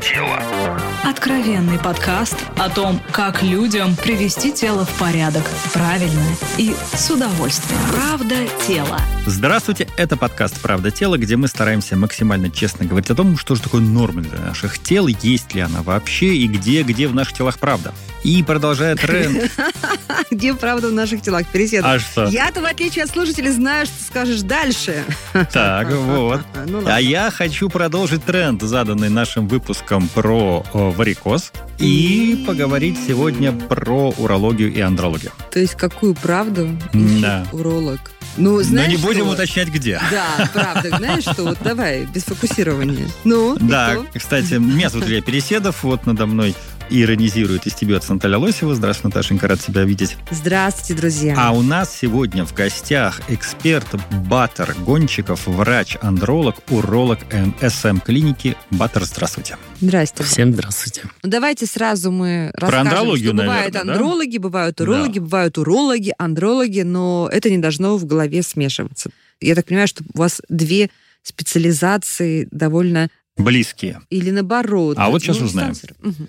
тело». Откровенный подкаст о том, как людям привести тело в порядок. Правильно и с удовольствием. Правда тело. Здравствуйте, это подкаст «Правда тела», где мы стараемся максимально честно говорить о том, что же такое норма для наших тел, есть ли она вообще и где, где в наших телах правда. И продолжая тренд... Где правда в наших телах? Пересед. А что? Я-то, в отличие от слушателей, знаю, что скажешь дальше. Так, вот. Ну. А я хочу продолжить тренд, заданный нашим выпуском про э, варикоз, и поговорить сегодня про урологию и андрологию. То есть какую правду Да. уролог? Ну, Но знаешь не будем что? уточнять, где. Да, правда. Знаешь что? Вот давай, без фокусирования. Ну, Да, кстати, меня зовут Илья Переседов, вот надо мной иронизирует и стебется Наталья Лосева. Здравствуй, Наташенька, рад тебя видеть. Здравствуйте, друзья. А у нас сегодня в гостях эксперт Баттер Гончиков, врач-андролог, уролог СМ-клиники. Баттер, здравствуйте. Здрасте. Всем здравствуйте. Ну, давайте сразу мы расскажем, андрологию, что бывают наверное, да? андрологи, бывают урологи, Да. бывают урологи, андрологи, но это не должно в голове смешиваться. Я так понимаю, что у вас две специализации довольно Близкие. или наоборот. А вот щас Ну, узнаем.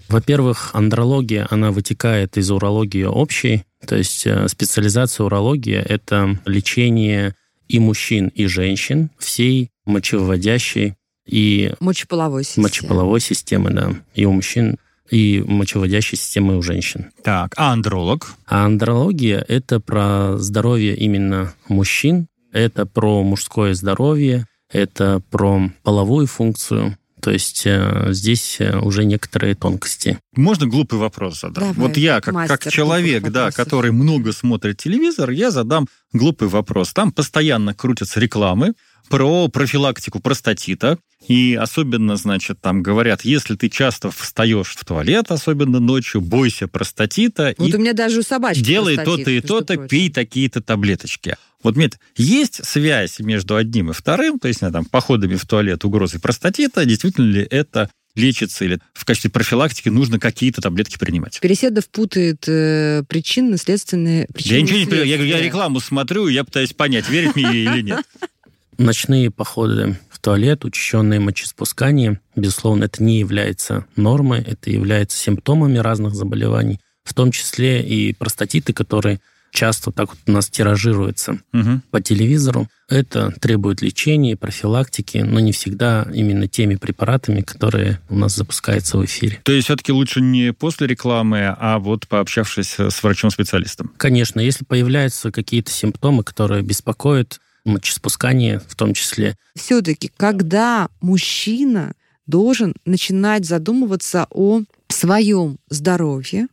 Во-первых, андрология, она вытекает из урологии общей, то есть э, специализация урологии – это лечение и мужчин, и женщин всей мочевыводящей и Мочеполовой системы. мочеполовой системы, да, и у мужчин, и мочевыводящей системы у женщин. Так, а андролог? А андрология – это про здоровье именно мужчин, это про мужское здоровье, это про половую функцию. То есть э, здесь э, уже некоторые тонкости. Можно глупый вопрос задать? Давай, вот я, как, мастер как человек, да, вопросов. который много смотрит телевизор, я задам глупый вопрос. Там постоянно крутятся рекламы про профилактику простатита. И особенно, значит, там говорят, если ты часто встаешь в туалет, особенно ночью, бойся простатита. Вот и у меня даже у собачки делай то-то и то-то, пей такие-то таблеточки. Вот, нет, есть связь между одним и вторым, то есть, там, походами в туалет, угрозой простатита, действительно ли это лечится или в качестве профилактики нужно какие-то таблетки принимать? Переседов путает э, причинно-следственные... я ничего не понимаю, я, я рекламу смотрю, я пытаюсь понять, верить мне ей или нет. Ночные походы в туалет, учащенное мочеспускание, безусловно, это не является нормой, это является симптомами разных заболеваний, в том числе и простатиты, которые часто так вот у нас тиражируются Мгм. по телевизору. Это требует лечения, профилактики, но не всегда именно теми препаратами, которые у нас запускаются в эфире. То есть все-таки лучше не после рекламы, а вот пообщавшись с врачом-специалистом. Конечно, если появляются какие-то симптомы, которые беспокоят, мочеспускание в том числе, все-таки, когда мужчина должен начинать задумываться о своем здоровье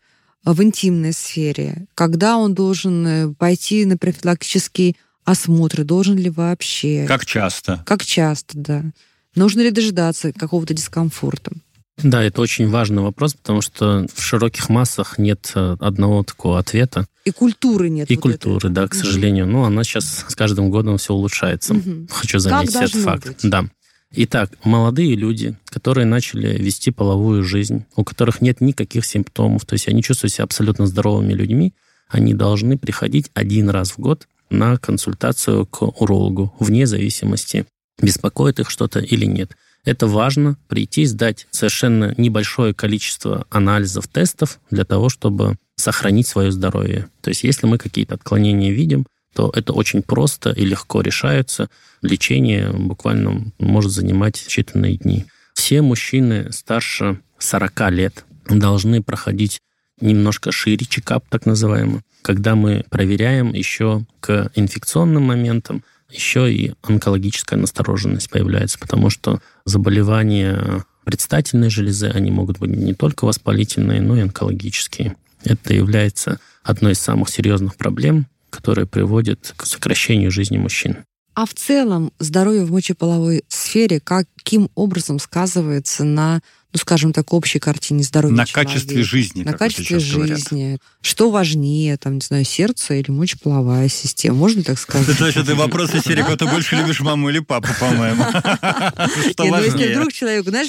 в интимной сфере, когда он должен э, пойти на профилактический осмотр, должен ли вообще, Как часто? как часто, да, нужно ли дожидаться какого-то дискомфорта. Да, это очень важный вопрос, потому что в широких массах нет э, одного такого ответа. И культуры нет. И вот культуры, этой. да, к Мгм. сожалению. Но она сейчас с каждым годом все улучшается. Мгм. Хочу заметить этот должно факт. быть. Да. Итак, молодые люди, которые начали вести половую жизнь, у которых нет никаких симптомов, то есть они чувствуют себя абсолютно здоровыми людьми, они должны приходить один раз в год на консультацию к урологу, вне зависимости, беспокоит их что-то или нет. Это важно прийти, сдать совершенно небольшое количество анализов, тестов для того, чтобы сохранить свое здоровье. То есть если мы какие-то отклонения видим, то это очень просто и легко решается. Лечение буквально может занимать считанные дни. Все мужчины старше 40 лет должны проходить немножко шире чекап, так называемый, когда мы проверяем еще к инфекционным моментам, еще и онкологическая настороженность появляется, потому что заболевания предстательной железы, они могут быть не только воспалительные, но и онкологические. Это является одной из самых серьезных проблем, которая приводит к сокращению жизни мужчин. А в целом здоровье в мочеполовой сфере каким образом сказывается на ну, скажем так, общей картине здоровья На человека. качестве жизни, На качестве сейчас говорят. жизни. Что важнее, там, не знаю, сердце или мочеполовая система? Можно так сказать? Это значит, ты вопрос из серии, ты больше любишь маму или папу, по-моему. Что ну если важнее? вдруг человек, знаешь,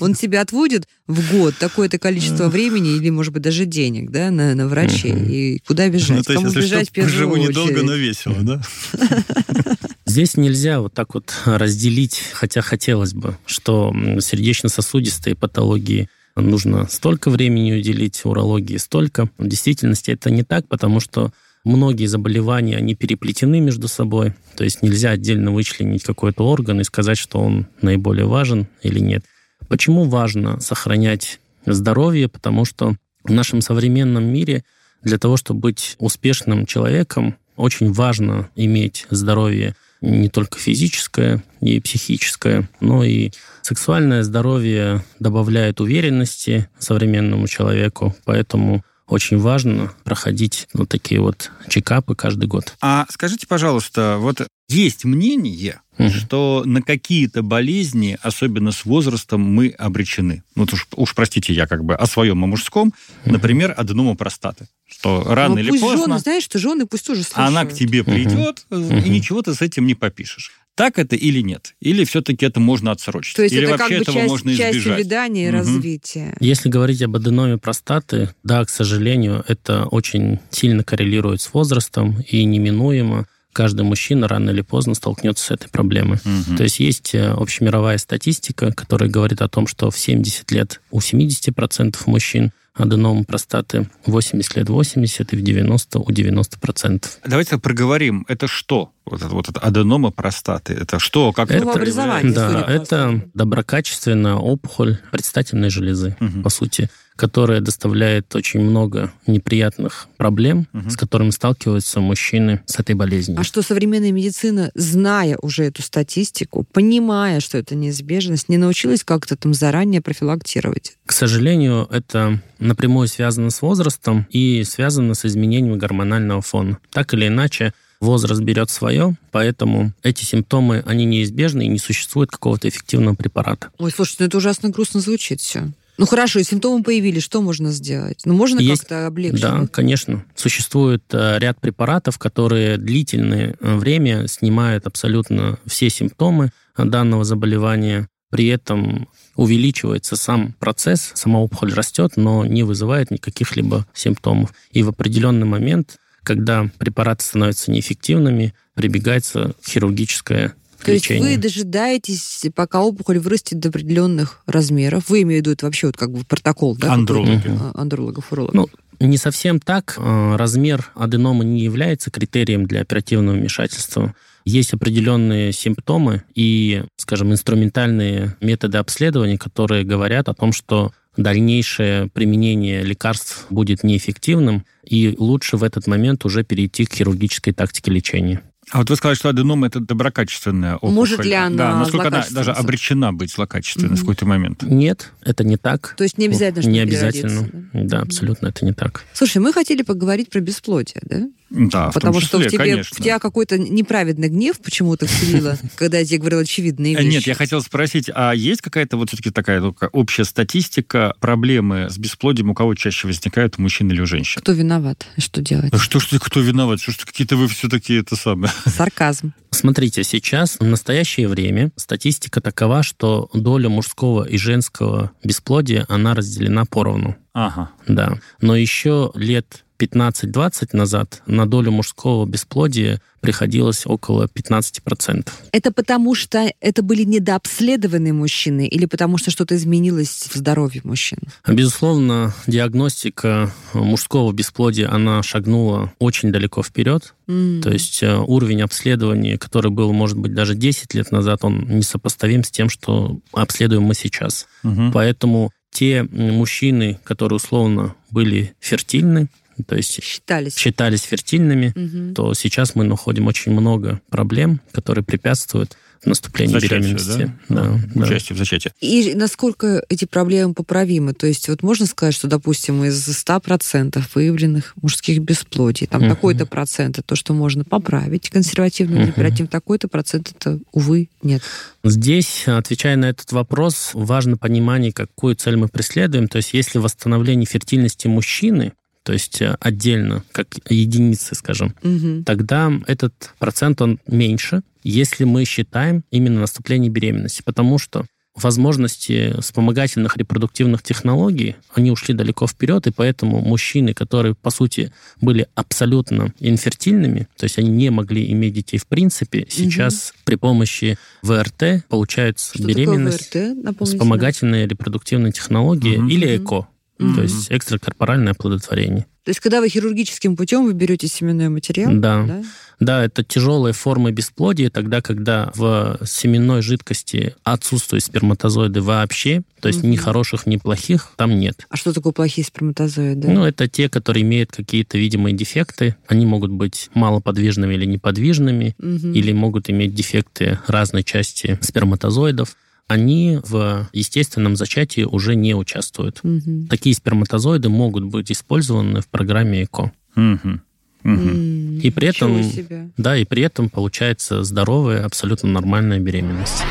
он, тебя отводит в год такое-то количество времени или, может быть, даже денег, да, на, врачей. И куда бежать? Ну, то есть, Кому если бежать что, первую живу недолго, но весело, да? Здесь нельзя вот так вот разделить, хотя хотелось бы, что сердечно-сосудистые патологии нужно столько времени уделить, урологии столько. В действительности это не так, потому что многие заболевания, они переплетены между собой. То есть нельзя отдельно вычленить какой-то орган и сказать, что он наиболее важен или нет. Почему важно сохранять здоровье? Потому что в нашем современном мире для того, чтобы быть успешным человеком, очень важно иметь здоровье не только физическое и психическое, но и сексуальное здоровье добавляет уверенности современному человеку, поэтому очень важно проходить вот такие вот чекапы каждый год. А скажите, пожалуйста, вот есть мнение, угу. что на какие-то болезни, особенно с возрастом, мы обречены. Ну, уж, уж простите, я как бы о своем, о мужском. Угу. Например, аденома простаты. Что рано Но ну, или пусть поздно... Жены, знаешь, что жены пусть тоже слушают. Она к тебе придет, угу. и ничего ты с этим не попишешь. Так это или нет? Или все-таки это можно отсрочить? То есть или это вообще как бы этого часть, можно избежать? часть увядания и угу. развития. Если говорить об аденоме простаты, да, к сожалению, это очень сильно коррелирует с возрастом и неминуемо каждый мужчина рано или поздно столкнется с этой проблемой. Угу. То есть есть э, общемировая статистика, которая говорит о том, что в 70 лет у 70% мужчин аденома простаты 80 лет 80 и в 90 у 90 процентов. Давайте проговорим, это что? Вот это, вот это аденома простаты, это что? Как это, образование, да, это доброкачественная опухоль предстательной железы, угу. по сути которая доставляет очень много неприятных проблем, угу. с которыми сталкиваются мужчины с этой болезнью. А что современная медицина, зная уже эту статистику, понимая, что это неизбежность, не научилась как-то там заранее профилактировать? К сожалению, это напрямую связано с возрастом и связано с изменением гормонального фона. Так или иначе, возраст берет свое, поэтому эти симптомы, они неизбежны и не существует какого-то эффективного препарата. Ой, слушай, ну это ужасно грустно звучит все. Ну хорошо, симптомы появились, что можно сделать? Ну можно Есть, как-то облегчить? Да, конечно. Существует э, ряд препаратов, которые длительное э, время снимают абсолютно все симптомы данного заболевания. При этом увеличивается сам процесс, сама опухоль растет, но не вызывает никаких либо симптомов. И в определенный момент, когда препараты становятся неэффективными, прибегается хирургическое то есть вы дожидаетесь, пока опухоль вырастет до определенных размеров. Вы имеете в виду вообще вот как бы протокол, да? Андрологи. А, андрологов, урологов. Ну, не совсем так. А, размер аденомы не является критерием для оперативного вмешательства. Есть определенные симптомы и, скажем, инструментальные методы обследования, которые говорят о том, что дальнейшее применение лекарств будет неэффективным, и лучше в этот момент уже перейти к хирургической тактике лечения. А вот вы сказали, что аденома это доброкачественная опухоль. Может ли она Да, насколько она даже обречена быть злокачественной mm-hmm. в какой-то момент? Нет, это не так. То есть не обязательно, что Не обязательно. Да, да абсолютно это не так. Слушай, мы хотели поговорить про бесплодие, да? Да, Потому числе, что в, тебе, конечно. в тебя какой-то неправедный гнев почему-то вселило, когда я тебе говорила очевидные вещи. Нет, я хотел спросить, а есть какая-то вот все-таки такая общая статистика проблемы с бесплодием, у кого чаще возникают, у мужчин или у женщин? Кто виноват? Что делать? А что ж ты, кто виноват? Что ж какие-то вы все-таки это самое? Сарказм. Смотрите, сейчас, в настоящее время, статистика такова, что доля мужского и женского бесплодия, она разделена поровну. Ага. Да. Но еще лет 15-20 назад на долю мужского бесплодия приходилось около 15%. Это потому, что это были недообследованные мужчины или потому, что что-то изменилось в здоровье мужчин? Безусловно, диагностика мужского бесплодия, она шагнула очень далеко вперед. Mm. То есть э, уровень обследования, который был, может быть, даже 10 лет назад, он несопоставим с тем, что обследуем мы сейчас. Mm-hmm. Поэтому те мужчины, которые условно были фертильны, то есть считались, считались фертильными, угу. то сейчас мы находим очень много проблем, которые препятствуют наступлению Зачатие, беременности. Да? Да, да. Участие в зачатии. И насколько эти проблемы поправимы? То есть вот можно сказать, что, допустим, из 100% выявленных мужских бесплодий, там uh такой-то процент это то, что можно поправить консервативным uh оперативным, такой-то процент это, увы, нет. Здесь, отвечая на этот вопрос, важно понимание, какую цель мы преследуем. То есть если восстановление фертильности мужчины, то есть э, отдельно, как единицы, скажем, угу. тогда этот процент, он меньше, если мы считаем именно наступление беременности. Потому что возможности вспомогательных репродуктивных технологий, они ушли далеко вперед, и поэтому мужчины, которые, по сути, были абсолютно инфертильными, то есть они не могли иметь детей в принципе, сейчас угу. при помощи ВРТ получается Что беременность, ВРТ? вспомогательные репродуктивные технологии Угу. или ЭКО, Мгм. то есть экстракорпоральное оплодотворение. То есть, когда вы хирургическим путем вы берете семенной материал, Да. Да, это тяжелая форма бесплодия, тогда, когда в семенной жидкости отсутствуют сперматозоиды вообще, то есть Мгм. ни хороших, ни плохих там нет. А что такое плохие сперматозоиды? Ну, это те, которые имеют какие-то видимые дефекты. Они могут быть малоподвижными или неподвижными, Мгм. или могут иметь дефекты разной части сперматозоидов. Они в естественном зачатии уже не участвуют. Мгм. Такие сперматозоиды могут быть использованы в программе ЭКО. Мгм. М, И при ничего этом- себе. Да, и при этом получается здоровая, абсолютно нормальная беременность.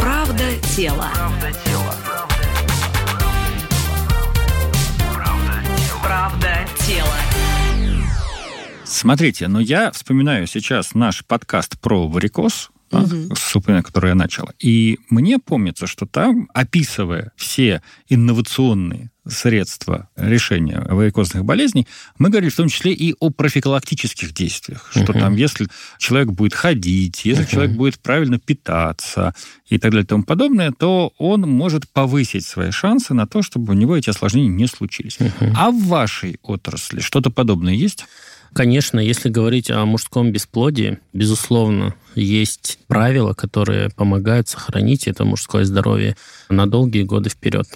Правда тела. Правда тела. Смотрите, но я вспоминаю сейчас наш подкаст про варикоз, да, Мгм. с упоминанием, который я начал. И мне помнится, что там, описывая все инновационные средства решения варикозных болезней, мы говорили в том числе и о профилактических действиях. Что Мгм. там, если человек будет ходить, если Мгм. человек будет правильно питаться и так далее и тому подобное, то он может повысить свои шансы на то, чтобы у него эти осложнения не случились. Мгм. А в вашей отрасли что-то подобное есть? Конечно, если говорить о мужском бесплодии, безусловно, есть правила, которые помогают сохранить это мужское здоровье на долгие годы вперед.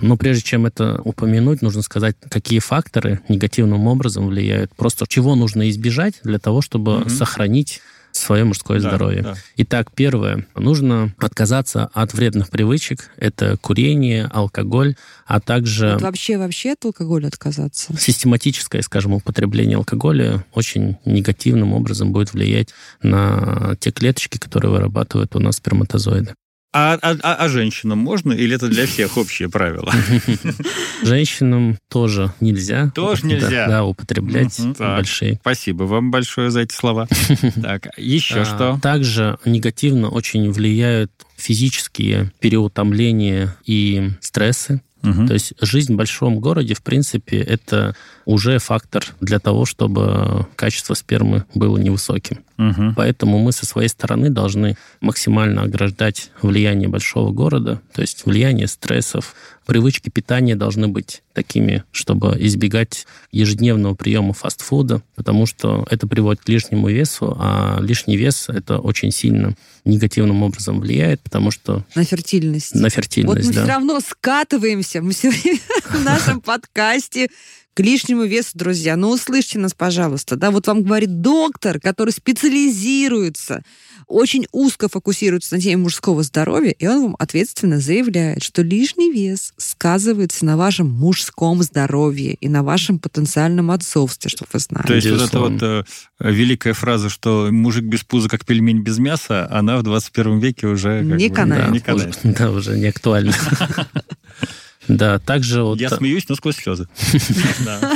Но прежде чем это упомянуть, нужно сказать, какие факторы негативным образом влияют. Просто чего нужно избежать для того, чтобы Мгм. сохранить свое мужское Да, здоровье. да. Итак, первое. Нужно отказаться от вредных привычек. Это курение, алкоголь, а также Вот вообще, вообще от алкоголя отказаться. систематическое, скажем, употребление алкоголя очень негативным образом будет влиять на те клеточки, которые вырабатывают у нас сперматозоиды. А, а- а- а женщинам можно или это для всех общее правило? Женщинам тоже нельзя. Тоже нельзя. Да, употреблять большие. Спасибо вам большое за эти слова. Так, еще А, что? Также негативно очень влияют физические переутомления и стрессы. Мгм. То есть жизнь в большом городе, в принципе, это уже фактор для того, чтобы качество спермы было невысоким. Мгм. Поэтому мы со своей стороны должны максимально ограждать влияние большого города, то есть влияние стрессов. Привычки питания должны быть такими, чтобы избегать ежедневного приема фастфуда, потому что это приводит к лишнему весу, а лишний вес это очень сильно негативным образом влияет, потому что На фертильность. на Вот фертильность, мы да. все равно скатываемся, мы все время в нашем подкасте к лишнему весу, друзья. Ну, услышьте нас, пожалуйста. Да, вот вам говорит доктор, который специализируется, очень узко фокусируется на теме мужского здоровья, и он вам ответственно заявляет, что лишний вес сказывается на вашем мужском здоровье и на вашем потенциальном отцовстве, чтобы вы знали. То есть вот эта вот э, великая фраза, что мужик без пуза как пельмень без мяса, она в 21 веке уже Не бы, канает. да, Да, не канает. уже, да, уже не актуально. Да, также вот... Я смеюсь, но сквозь слезы. Да.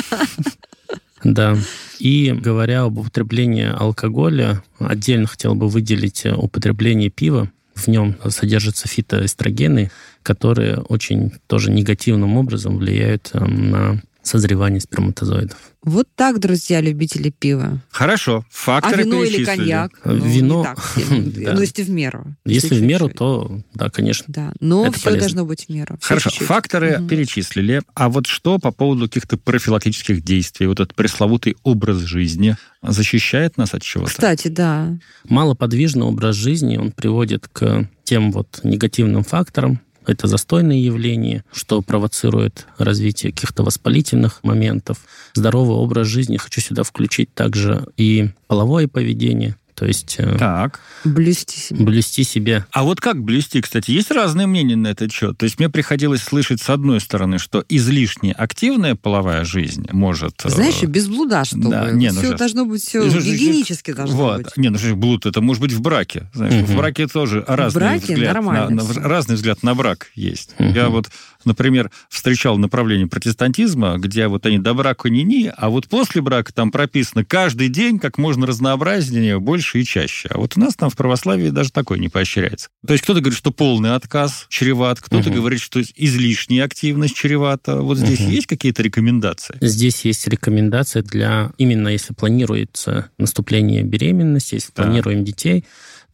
Да. И говоря об употреблении алкоголя, отдельно хотел бы выделить употребление пива. В нем содержатся фитоэстрогены, которые очень тоже негативным образом влияют э, на созревание сперматозоидов. Вот так, друзья, любители пива. Хорошо, А факторы вино или коньяк? Э, Ну, вино, не так сильно. да. Ну, если в меру. Если в меру, чуть-чуть. то да, конечно. Да, но Это все полезно. должно быть в меру. Хорошо, чуть-чуть. факторы Мгм. перечислили. А вот что по поводу каких-то профилактических действий? Вот этот пресловутый образ жизни защищает нас от чего-то? Кстати, да. Малоподвижный образ жизни, он приводит к тем вот негативным факторам, это застойные явления, что провоцирует развитие каких-то воспалительных моментов. Здоровый образ жизни хочу сюда включить также и половое поведение, то есть э, Так. Блюсти себя. блюсти себе А вот как блюсти, кстати, есть разные мнения на этот счет. То есть мне приходилось слышать с одной стороны, что излишне активная половая жизнь может... э, Знаешь, без блуда, чтобы. да, не, ну все же- должно быть все же- гигиенически должно вот. быть. Не, ну что ж, блуд, это может быть в браке. Знаешь, Мгм. в браке тоже разный браке взгляд. нормально на, на- разный взгляд на брак есть. Мгм. Я вот например, встречал направление протестантизма, где вот они до брака не ни, а вот после брака там прописано каждый день как можно разнообразнее, больше и чаще. А вот у нас там в православии даже такое не поощряется. То есть кто-то говорит, что полный отказ чреват, кто-то угу. говорит, что излишняя активность чревата. Вот здесь угу. есть какие-то рекомендации? Здесь есть рекомендации для именно если планируется наступление беременности, если да. планируем детей,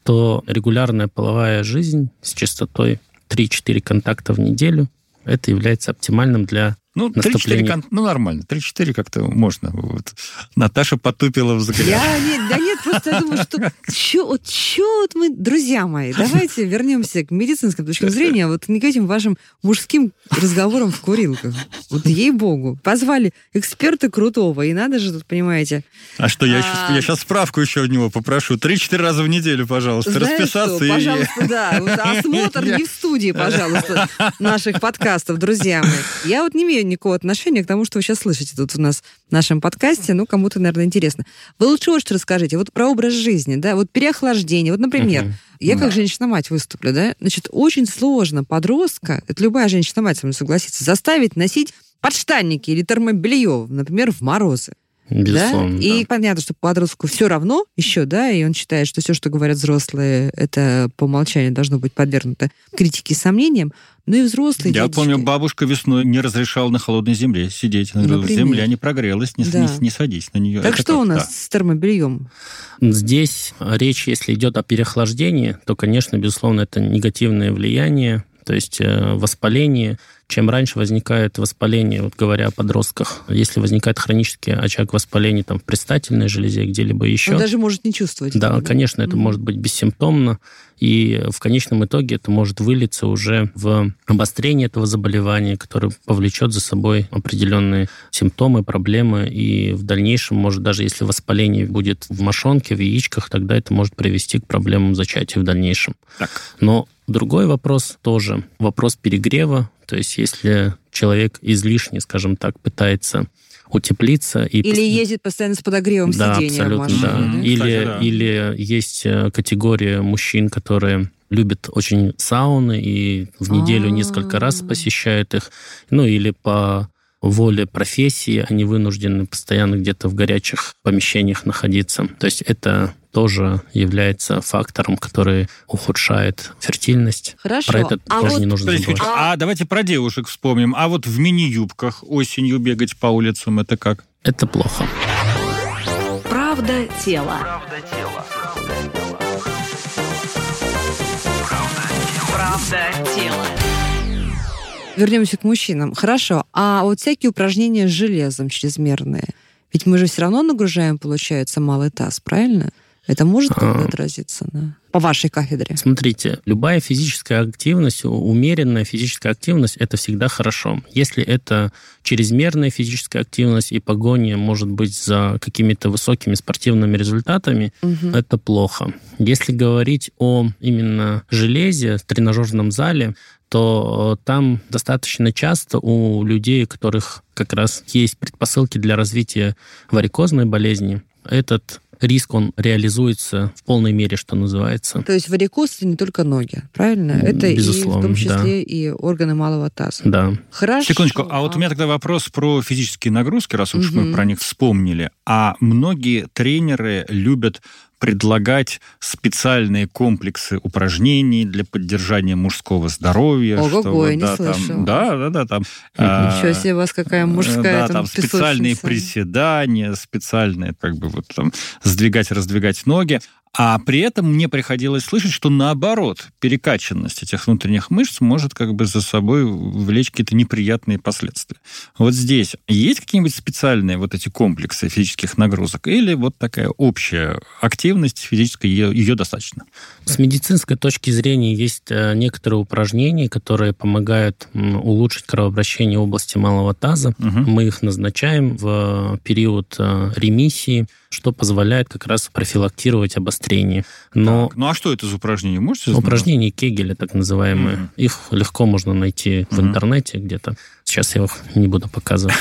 то регулярная половая жизнь с частотой 3-4 контакта в неделю это является оптимальным для ну, 3-4, кон... ну, нормально. 3-4 как-то можно. Вот. Наташа потупила взгляд. Я, нет, да нет, просто я думаю, что чё, вот, чё вот мы, друзья мои, давайте вернемся к медицинской точке зрения, вот не к этим вашим мужским разговорам в курилках. Вот ей-богу. Позвали эксперта крутого, и надо же тут, понимаете... А что, я, а... Сейчас, я сейчас справку еще у него попрошу. 3-4 раза в неделю, пожалуйста, Знаешь расписаться. Что? И... Пожалуйста, да. Вот осмотр не в студии, пожалуйста, наших подкастов, друзья мои. Я вот не имею никакого отношения к тому, что вы сейчас слышите тут у нас в нашем подкасте. Ну, кому-то, наверное, интересно. Вы лучше вот что расскажите. Вот про образ жизни, да, вот переохлаждение. Вот, например, uh-huh. я как да. женщина-мать выступлю, да, значит, очень сложно подростка, это любая женщина-мать со мной согласится, заставить носить подштанники или термобелье, например, в морозы. Безусловно. Да? И понятно, что подростку все равно еще, да, и он считает, что все, что говорят взрослые, это по умолчанию должно быть подвергнуто критике и сомнениям. Ну и взрослые Я дядечки. помню, бабушка весной не разрешала на холодной земле сидеть. Она говорила, земля не прогрелась, не, да. не, не садись на нее. Так Это что у нас да. с термобельем? Здесь речь, если идет о переохлаждении, то, конечно, безусловно, это негативное влияние, то есть э, воспаление, чем раньше возникает воспаление, вот говоря о подростках, если возникает хронический очаг воспаления там, в предстательной железе, где-либо еще... Он даже может не чувствовать. Да, конечно, это mm-hmm. может быть бессимптомно, и в конечном итоге это может вылиться уже в обострение этого заболевания, которое повлечет за собой определенные симптомы, проблемы, и в дальнейшем, может, даже если воспаление будет в мошонке, в яичках, тогда это может привести к проблемам зачатия в дальнейшем. Так. Но другой вопрос тоже, вопрос перегрева, то есть если человек излишне, скажем так, пытается утеплиться. И или ездит постоянно с подогревом да, сидения абсолютно, в машине. Да. Да? Или, Кстати, да. или есть э, категория мужчин, которые любят очень сауны и в неделю А-а-а. несколько раз посещают их. Ну или по воле профессии они вынуждены постоянно где-то в горячих помещениях находиться. То есть это тоже является фактором, который ухудшает фертильность. Хорошо. Про это а тоже вот... не нужно забывать. А... а давайте про девушек вспомним. А вот в мини-юбках осенью бегать по улицам, это как? Это плохо. Правда тела. Правда тела. Правда тела. Вернемся к мужчинам. Хорошо. А вот всякие упражнения с железом чрезмерные. Ведь мы же все равно нагружаем, получается, малый таз, правильно? Это может как-то а. отразиться на, по вашей кафедре? Смотрите, любая физическая активность, умеренная физическая активность, это всегда хорошо. Если это чрезмерная физическая активность и погоня, может быть, за какими-то высокими спортивными результатами, угу. это плохо. Если говорить о именно железе в тренажерном зале, то там достаточно часто у людей, у которых как раз есть предпосылки для развития варикозной болезни, этот риск, он реализуется в полной мере, что называется. То есть варикоз это не только ноги, правильно? Это Безусловно, и в том числе да. и органы малого таза. Да. Хорошо. Секундочку, а вот у меня тогда вопрос про физические нагрузки, раз уж угу. мы про них вспомнили. А многие тренеры любят предлагать специальные комплексы упражнений для поддержания мужского здоровья. Ого, что, я да, не там, да, да, да, там. Ничего себе, у вас какая мужская Да, там, там специальные приседания, специальные, как бы вот там сдвигать, раздвигать ноги. А при этом мне приходилось слышать, что наоборот, перекачанность этих внутренних мышц может как бы за собой влечь какие-то неприятные последствия. Вот здесь есть какие-нибудь специальные вот эти комплексы физических нагрузок или вот такая общая активность физическая, ее, ее достаточно? С медицинской точки зрения есть э, некоторые упражнения, которые помогают улучшить кровообращение в области малого таза. Угу. Мы их назначаем в период э, ремиссии, что позволяет как раз профилактировать обострение. Но так, ну а что это за упражнения? Можете знать? Упражнения Кегеля, так называемые. Mm-hmm. Их легко можно найти mm-hmm. в интернете где-то. Сейчас я их не буду показывать.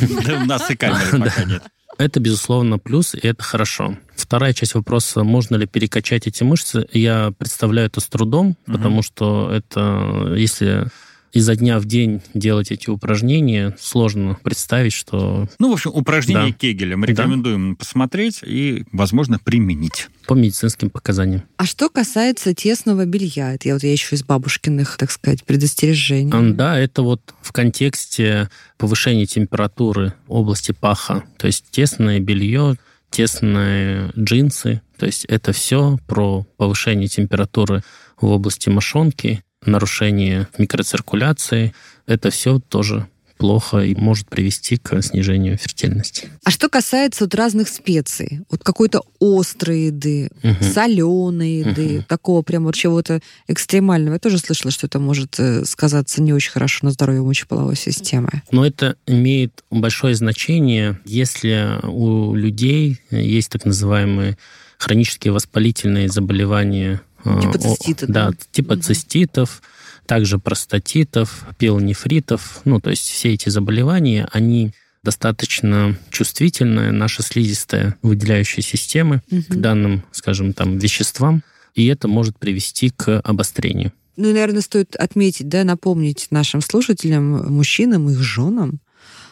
У нас и камеры пока нет. Это, безусловно, плюс, и это хорошо. Вторая часть вопроса, можно ли перекачать эти мышцы, я представляю это с трудом, угу. потому что это, если изо дня в день делать эти упражнения, сложно представить, что... Ну, в общем, упражнения Да. Кегеля мы рекомендуем посмотреть и, возможно, применить. по медицинским показаниям. А что касается тесного белья, это я вот я еще из бабушкиных, так сказать, предостережений. Да, это вот в контексте повышения температуры области паха. То есть тесное белье, тесные джинсы. То есть это все про повышение температуры в области мошонки, нарушение микроциркуляции. Это все тоже плохо и может привести к снижению фертильности. А что касается вот разных специй, вот какой-то острой еды, Мгм. соленой еды, Мгм. такого прям вот чего-то экстремального, я тоже слышала, что это может э, сказаться не очень хорошо на здоровье мочеполовой системы. Но это имеет большое значение, если у людей есть так называемые хронические воспалительные заболевания. Э, Типа цистита, Да, да? типа Мгм. циститов, также простатитов, пилонефритов. Ну, то есть все эти заболевания, они достаточно чувствительная наша слизистая выделяющая системы к Мгм. данным, скажем, там, веществам, и это может привести к обострению. Ну и, наверное, стоит отметить, да, напомнить нашим слушателям, мужчинам, их женам,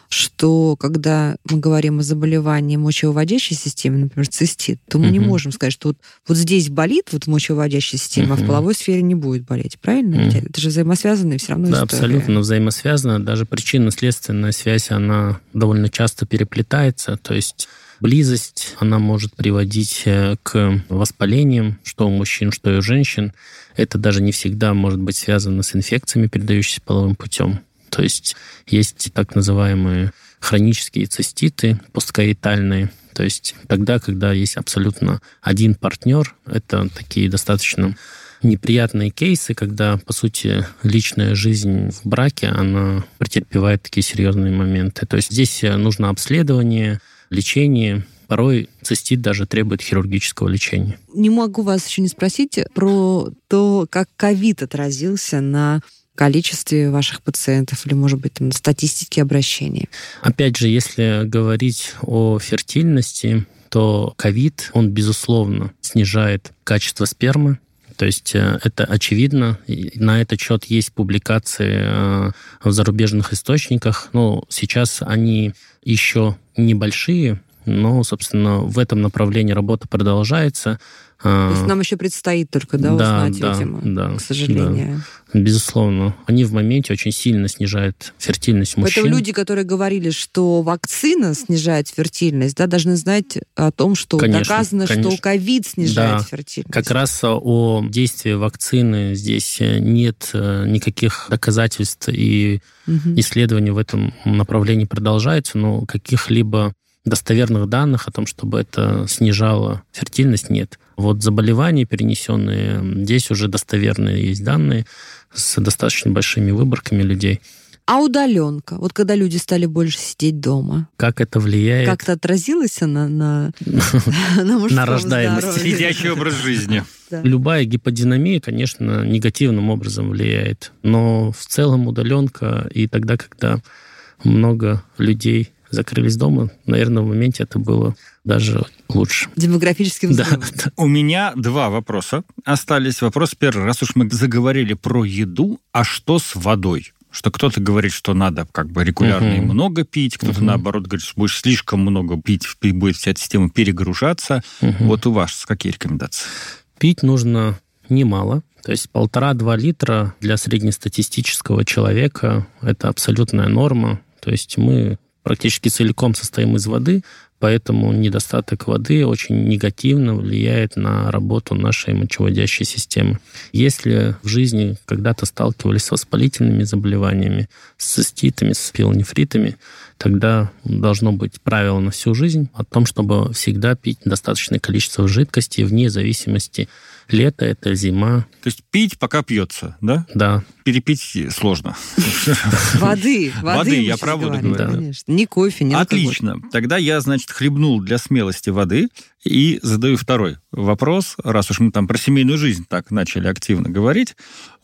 что когда мы говорим о заболевании мочевыводящей системы, например, цистит, то мы не Мгм. можем сказать, что вот, вот здесь болит вот мочевыводящая система, а в половой сфере не будет болеть. Правильно? Ведь Это же взаимосвязанные все равно Да, истории. абсолютно взаимосвязано. Даже причинно-следственная связь, она довольно часто переплетается. То есть близость, она может приводить э, к воспалениям, что у мужчин, что и у женщин. Это даже не всегда может быть связано с инфекциями, передающимися половым путем. То есть есть так называемые хронические циститы посткоитальные. То есть тогда, когда есть абсолютно один партнер, это такие достаточно неприятные кейсы, когда, по сути, личная жизнь в браке, она претерпевает такие серьезные моменты. То есть здесь э, нужно обследование, лечение. Порой цистит даже требует хирургического лечения. Не могу вас еще не спросить про то, как ковид отразился на количестве ваших пациентов или, может быть, там, статистике обращений. Опять же, если говорить о фертильности, то ковид, он, безусловно, снижает качество спермы, то есть э, это очевидно. И на этот счет есть публикации э, в зарубежных источниках. Но сейчас они еще небольшие, но, собственно, в этом направлении работа продолжается. То есть нам еще предстоит только да, Да, узнать, да, видимо, да, к сожалению. Безусловно. Они в моменте очень сильно снижают фертильность мужчин. Поэтому люди, которые говорили, что вакцина снижает фертильность, да, должны знать о том, что Конечно, доказано, конечно. что ковид снижает Да, фертильность. Как раз о действии вакцины здесь нет э, никаких доказательств, и Мгм. исследования в этом направлении продолжаются, но каких-либо достоверных данных о том, чтобы это снижало фертильность, нет. Вот заболевания перенесенные, здесь уже достоверные есть данные с достаточно большими выборками людей. А удаленка? Вот когда люди стали больше сидеть дома, Как это влияет как-то отразилось она на, на мужском рождаемость. здоровье? Сидячий образ жизни. Да. Любая гиподинамия, конечно, негативным образом влияет. Но в целом удаленка и тогда, когда много людей закрылись дома, наверное, в моменте это было даже лучше. Демографическим Да. У меня два вопроса остались. Вопрос первый. Раз уж мы заговорили про еду, а что с водой? Что кто-то говорит, что надо как бы регулярно и Мгм. много пить, кто-то Мгм. наоборот говорит, что будешь слишком много пить, и будет вся эта система перегружаться. Мгм. Вот у вас какие рекомендации? Пить нужно немало. То есть полтора-два литра для среднестатистического человека – это абсолютная норма. То есть мы практически целиком состоим из воды, поэтому недостаток воды очень негативно влияет на работу нашей мочеводящей системы. Если в жизни когда-то сталкивались с воспалительными заболеваниями, с циститами, с пилонефритами, тогда должно быть правило на всю жизнь о том, чтобы всегда пить достаточное количество жидкости вне зависимости лето это зима, То есть пить, пока пьется, да? да. Перепить сложно. Воды, воды, я про воду говорю. конечно. Не кофе, не алкоголь. Отлично. Тогда я, значит, хлебнул для смелости воды и задаю второй вопрос, раз уж мы там про семейную жизнь так начали активно говорить.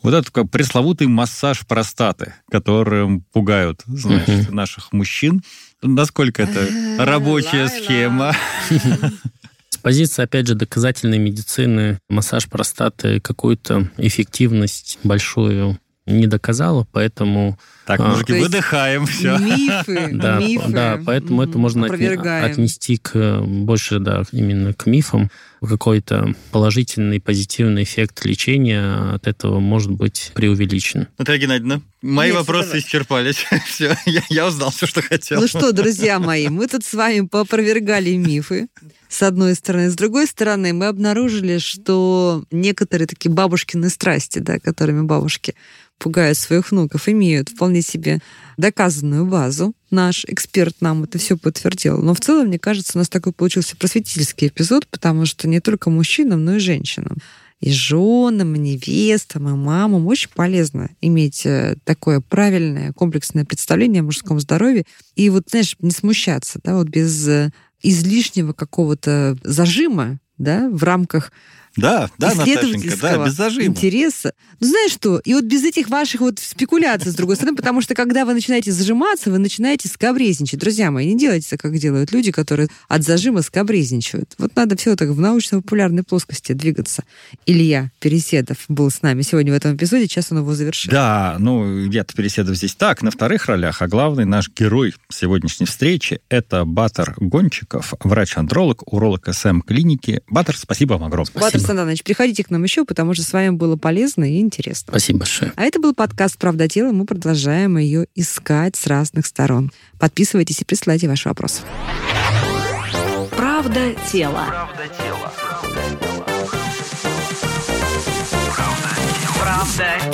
Вот этот пресловутый массаж простаты, которым пугают, значит, наших мужчин. Насколько это рабочая схема? С позиции, опять же, доказательной медицины массаж простаты какую-то эффективность большую не доказало, поэтому... Так, А, мужики, есть выдыхаем, все. Мифы, Да, мифы. да, поэтому это можно отне- отнести к э, больше, да, именно к мифам. Какой-то положительный, позитивный эффект лечения от этого может быть преувеличен. Наталья Геннадьевна, мои Нет, вопросы давай. исчерпались. Все, я, я узнал все, что хотел. Ну что, друзья мои, мы тут с вами поопровергали мифы, с одной стороны. С другой стороны, мы обнаружили, что некоторые такие бабушкины страсти, да, которыми бабушки пугают своих внуков, имеют вполне себе доказанную базу. Наш эксперт нам это все подтвердил. Но в целом, мне кажется, у нас такой получился просветительский эпизод, потому что не только мужчинам, но и женщинам и женам, и невестам, и мамам очень полезно иметь э, такое правильное комплексное представление о мужском здоровье. И вот, знаешь, не смущаться, да, вот без э, излишнего какого-то зажима, да, в рамках Да, да, исследовательского да, без зажима. интереса. Ну, знаешь что? И вот без этих ваших вот спекуляций, с другой стороны, потому что когда вы начинаете зажиматься, вы начинаете скабрезничать. Друзья мои, не делайте так, как делают люди, которые от зажима скабрезничают. Вот надо все так в научно-популярной плоскости двигаться. Илья Переседов был с нами сегодня в этом эпизоде, сейчас он его завершил. Да, ну, я-то Переседов здесь так, на вторых ролях, а главный наш герой сегодняшней встречи – это Батар Гончиков, врач-андролог, уролог СМ Батар, спасибо вам огромное. Спасибо. Станович, приходите к нам еще, потому что с вами было полезно и интересно. Спасибо большое. А это был подкаст «Правда тела». Мы продолжаем ее искать с разных сторон. Подписывайтесь и присылайте ваши вопросы. Правда тела. Правда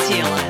тела.